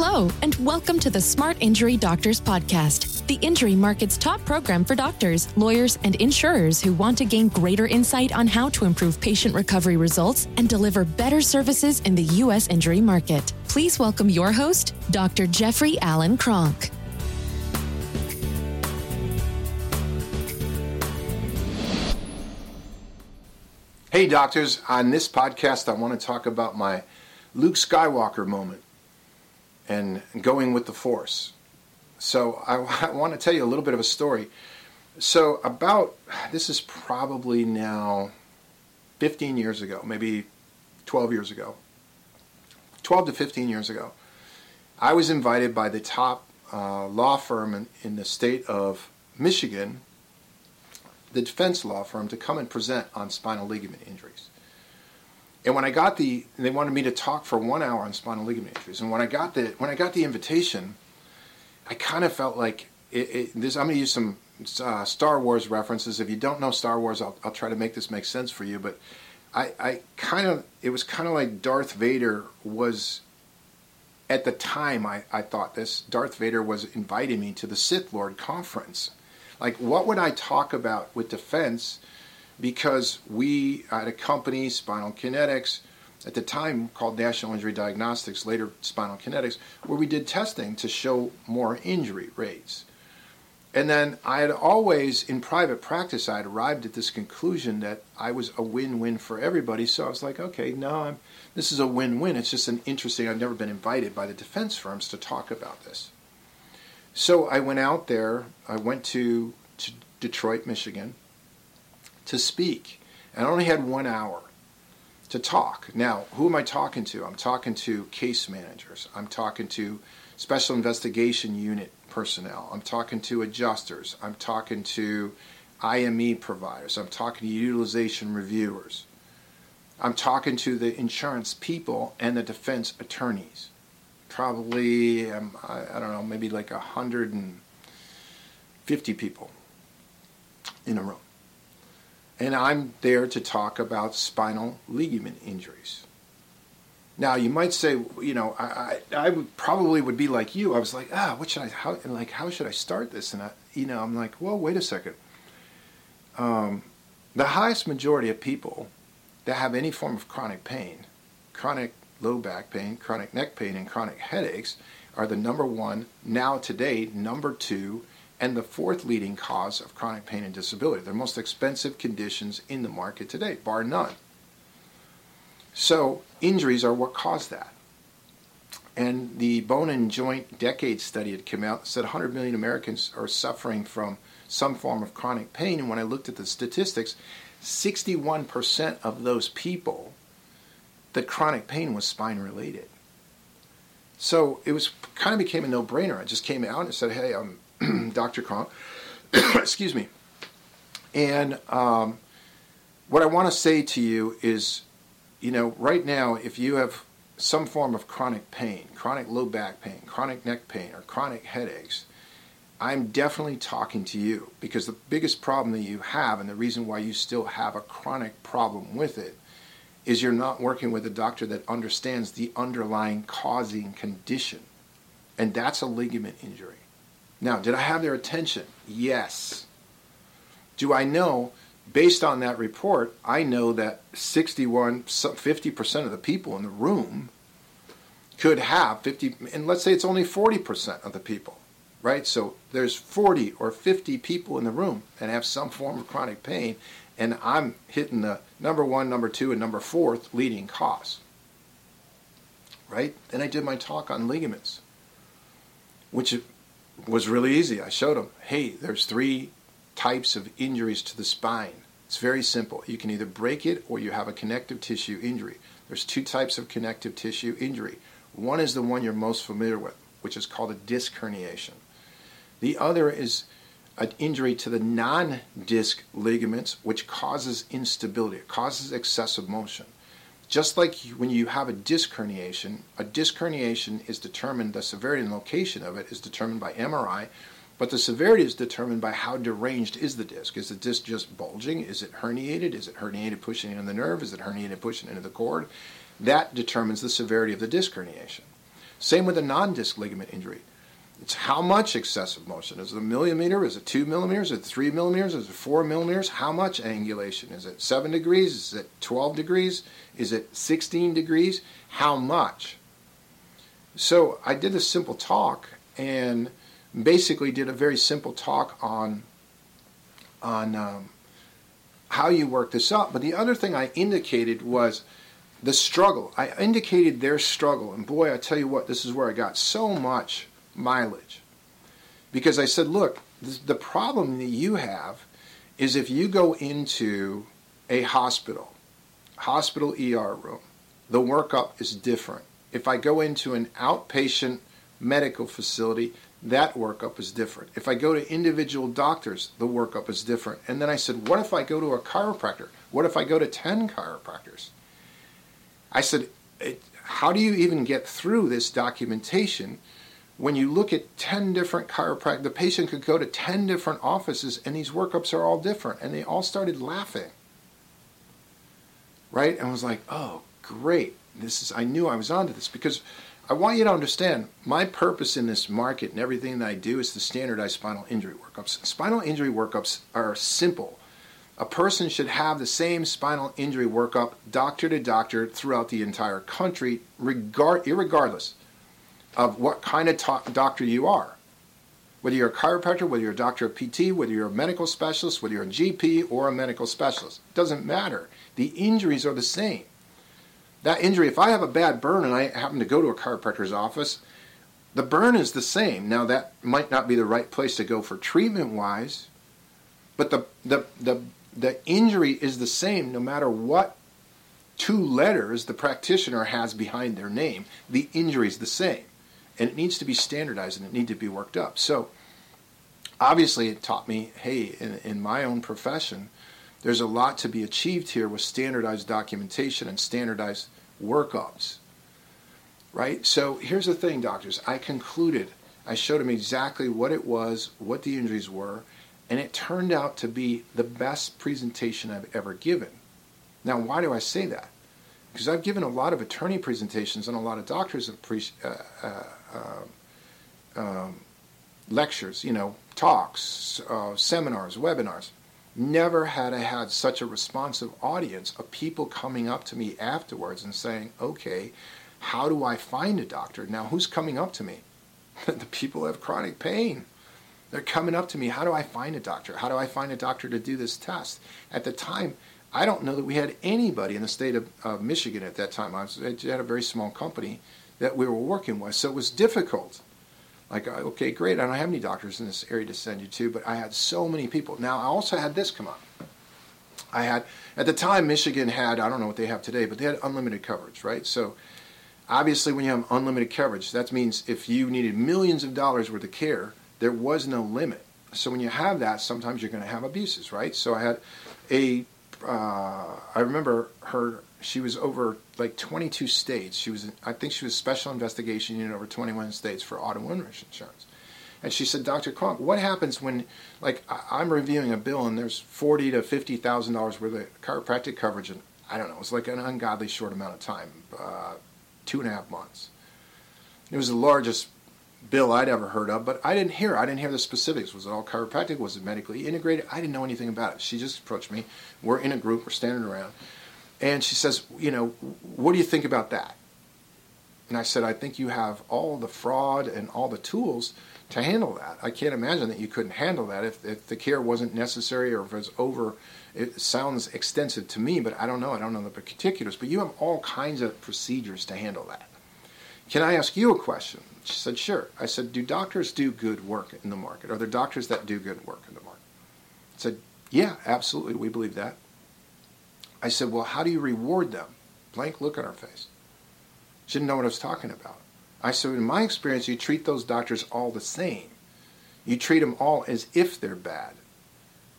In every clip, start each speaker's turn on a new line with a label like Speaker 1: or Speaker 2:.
Speaker 1: Hello, and welcome to the Smart Injury Doctors Podcast, the injury market's top program for doctors, lawyers, and insurers who want to gain greater insight on how to improve patient recovery results and deliver better services in the U.S. injury market. Please welcome your host, Dr. Jeffrey Allen Kronk.
Speaker 2: Hey, doctors. On this podcast, I want to talk about my Luke Skywalker moment and going with the Force. So, I, I, want to tell you a little bit of a story. So, about this is probably now 15 years ago, maybe 12 years ago, 12 to 15 years ago, I was invited by the top uh, law firm in, in the state of Michigan, the defense law firm, to come and present on spinal ligament injuries. And when I got the, they wanted me to talk for one hour on spinal ligament injuries. And when I got the, when I got the invitation, I kind of felt like it, it, this. I'm going to use some uh, Star Wars references. If you don't know Star Wars, I'll, I'll try to make this make sense for you. But I, I kind of, it was kind of like Darth Vader was. At the time, I, I thought this Darth Vader was inviting me to the Sith Lord conference. Like, what would I talk about with defense? Because we had a company, Spinal Kinetics, at the time called National Injury Diagnostics, later Spinal Kinetics, where we did testing to show more injury rates. And then I had always, in private practice, I had arrived at this conclusion that I was a win-win for everybody. So I was like, okay, no, I'm, this is a win-win. It's just an interesting. I've never been invited by the defense firms to talk about this. So I went out there. I went to, to Detroit, Michigan, to speak. And I only had one hour to talk. Now, who am I talking to? I'm talking to case managers. I'm talking to special investigation unit personnel. I'm talking to adjusters. I'm talking to IME providers. I'm talking to utilization reviewers. I'm talking to the insurance people and the defense attorneys. Probably, um, I, I don't know, maybe like 150 people in a room and I'm there to talk about spinal ligament injuries. Now you might say, you know, I, I, I would probably would be like you. I was like, ah, what should I, how, and like, how should I start this? And I, you know, I'm like, well, wait a second. Um, the highest majority of people that have any form of chronic pain, chronic low back pain, chronic neck pain, and chronic headaches, are the number one now today, number two and the fourth leading cause of chronic pain and disability. They're most expensive conditions in the market today, bar none. So, injuries are what cause that. And the Bone and Joint Decade study had come out said 100 million Americans are suffering from some form of chronic pain. And when I looked at the statistics, 61% of those people, the chronic pain was spine related. So it was kind of became a no brainer. I just came out and said, hey, I'm Dr. Kronk. Excuse me. And um, what I want to say to you is, you know, right now, if you have some form of chronic pain, chronic low back pain, chronic neck pain, or chronic headaches, I'm definitely talking to you because the biggest problem that you have, and the reason why you still have a chronic problem with it, is you're not working with a doctor that understands the underlying causing condition. And that's a ligament injury. Now, did I have their attention? Yes. Do I know, based on that report, I know that 61, 50% of the people in the room could have 50, and let's say it's only 40% of the people, right? So there's 40 or 50 people in the room and have some form of chronic pain, and I'm hitting the number one, number two, and number fourth leading cause, right? Then I did my talk on ligaments, which was really easy. I showed them, hey, there's three types of injuries to the spine. It's very simple. You can either break it or you have a connective tissue injury. There's two types of connective tissue injury. One is the one you're most familiar with, which is called a disc herniation. The other is an injury to the non disc ligaments, which causes instability, it causes excessive motion. Just like when you have a disc herniation, a disc herniation is determined, the severity and location of it is determined by MRI, but the severity is determined by how deranged is the disc. Is the disc just bulging? Is it herniated? Is it herniated pushing into the nerve? Is it herniated pushing into the cord? That determines the severity of the disc herniation. Same with a non-disc ligament injury. It's how much excessive motion. Is it a millimeter? Is it two millimeters? Is it three millimeters? Is it four millimeters? How much angulation? Is it seven degrees? Is it 12 degrees? Is it 16 degrees? How much? So I did a simple talk and basically did a very simple talk on on um, how you work this up. But the other thing I indicated was the struggle. I indicated their struggle, and boy, I tell you what, this is where I got so much mileage. Because I said, look, the problem that you have is if you go into a hospital, hospital ER room, the workup is different. If I go into an outpatient medical facility, that workup is different. If I go to individual doctors, the workup is different. And then I said, what if I go to a chiropractor? What if I go to 10 chiropractors? I said, how do you even get through this documentation when you look at 10 different chiropractic the patient could go to 10 different offices and these workups are all different. And they all started laughing. Right? And was like, oh, great. This is, I knew I was onto this because I want you to understand my purpose in this market and everything that I do is to standardize spinal injury workups. Spinal injury workups are simple. A person should have the same spinal injury workup doctor to doctor throughout the entire country, regard, irregardless of what kind of ta- doctor you are. Whether you're a chiropractor, whether you're a doctor of PT, whether you're a medical specialist, whether you're a GP or a medical specialist, it doesn't matter. The injuries are the same. That injury, if I have a bad burn and I happen to go to a chiropractor's office, the burn is the same. Now that might not be the right place to go for treatment wise, but the the the the injury is the same no matter what two letters the practitioner has behind their name. The injury is the same and it needs to be standardized and it needs to be worked up. So obviously it taught me, hey, in, in my own profession, there's a lot to be achieved here with standardized documentation and standardized workups. Right? So here's the thing, doctors. I concluded, I showed them exactly what it was, what the injuries were, and it turned out to be the best presentation I've ever given. Now, why do I say that? Because I've given a lot of attorney presentations and a lot of doctors uh, uh, uh, um, lectures, you know, talks, uh, seminars, webinars. Never had I had such a responsive audience of people coming up to me afterwards and saying, okay, how do I find a doctor? Now, who's coming up to me? the people have chronic pain. They're coming up to me. How do I find a doctor? How do I find a doctor to do this test? At the time, I don't know that we had anybody in the state of, of Michigan at that time. I, was, I had a very small company that we were working with. So it was difficult. Like, uh, okay, great, I don't have any doctors in this area to send you to, but I had so many people. Now, I also had this come up. I had, at the time, Michigan had, I don't know what they have today, but they had unlimited coverage, right? So obviously, when you have unlimited coverage, that means if you needed millions of dollars worth of care, there was no limit. So when you have that, sometimes you're going to have abuses, right? So I had a, uh, I remember her she was over like 22 states. She was, I think she was special investigation unit over 21 states for auto owners insurance. And she said, Dr. Kronk, what happens when, like, I'm reviewing a bill and there's forty to fifty thousand dollars worth of chiropractic coverage, and I don't know, it was like an ungodly short amount of time, uh, two and a half months. It was the largest bill I'd ever heard of, but I didn't hear. I didn't hear the specifics. Was it all chiropractic? Was it medically integrated? I didn't know anything about it. She just approached me. We're in a group. We're standing around. And she says, you know, what do you think about that? And I said, I think you have all the fraud and all the tools to handle that. I can't imagine that you couldn't handle that if, if the care wasn't necessary or if it's over. It sounds extensive to me, but I don't know. I don't know the particulars. But you have all kinds of procedures to handle that. Can I ask you a question? She said, sure. I said, do doctors do good work in the market? Are there doctors that do good work in the market? I said, yeah, absolutely. We believe that. I said, Well, how do you reward them? Blank look on her face. She didn't know what I was talking about. I said, In my experience, you treat those doctors all the same. You treat them all as if they're bad.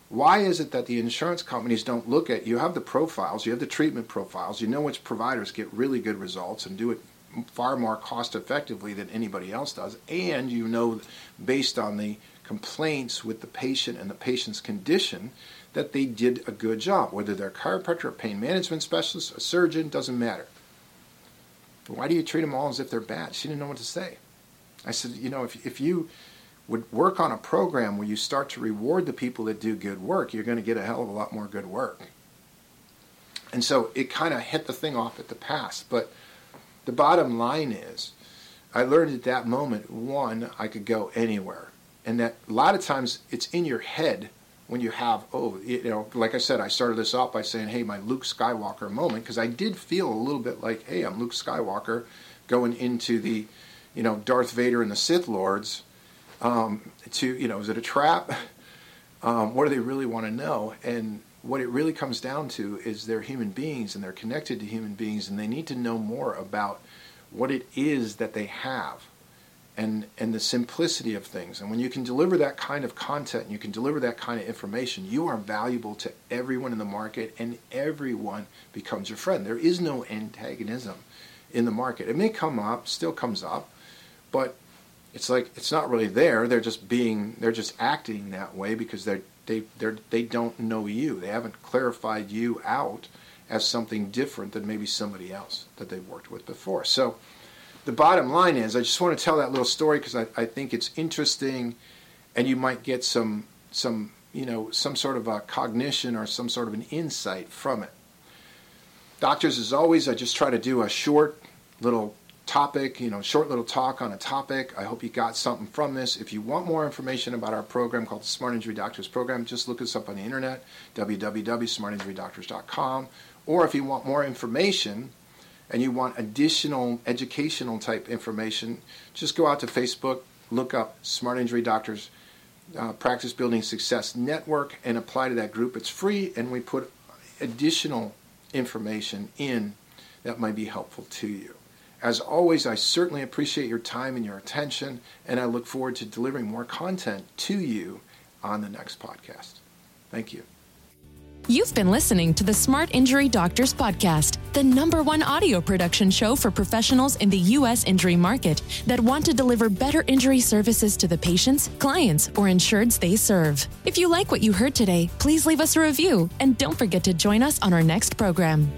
Speaker 2: Why is it that the insurance companies don't look at you have the profiles, you have the treatment profiles, you know which providers get really good results and do it far more cost effectively than anybody else does, and you know based on the complaints with the patient and the patient's condition that they did a good job. Whether they're a chiropractor, a pain management specialist, a surgeon, doesn't matter. Why do you treat them all as if they're bad? She didn't know what to say. I said, you know, if, if you would work on a program where you start to reward the people that do good work, you're going to get a hell of a lot more good work. And so it kind of hit the thing off at the pass. But the bottom line is, I learned at that moment, one, I could go anywhere. And that a lot of times it's in your head when you have, oh, you know, like I said, I started this off by saying, hey, my Luke Skywalker moment, because I did feel a little bit like, hey, I'm Luke Skywalker going into the, you know, Darth Vader and the Sith Lords. Um, to, you know, is it a trap? Um, what do they really want to know? And what it really comes down to is they're human beings and they're connected to human beings and they need to know more about what it is that they have and and the simplicity of things. And when you can deliver that kind of content, and you can deliver that kind of information, you are valuable to everyone in the market and everyone becomes your friend. There is no antagonism in the market. It may come up, still comes up, but it's like it's not really there. They're just being they're just acting that way because they're they they they don't know you. They haven't clarified you out as something different than maybe somebody else that they've worked with before. So the bottom line is, I just want to tell that little story because I, I think it's interesting, and you might get some some you know some sort of a cognition or some sort of an insight from it. Doctors, as always, I just try to do a short little topic, you know, short little talk on a topic. I hope you got something from this. If you want more information about our program called the Smart Injury Doctors Program, just look us up on the internet, www.smartinjurydoctors.com. Or if you want more information, and you want additional educational type information, just go out to Facebook, look up Smart Injury Doctors uh, Practice Building Success Network, and apply to that group. It's free, and we put additional information in that might be helpful to you. As always, I certainly appreciate your time and your attention, and I look forward to delivering more content to you on the next podcast. Thank you.
Speaker 1: You've been listening to the Smart Injury Doctors Podcast, the number one audio production show for professionals in the U.S. injury market that want to deliver better injury services to the patients, clients, or insureds they serve. If you like what you heard today, please leave us a review and don't forget to join us on our next program.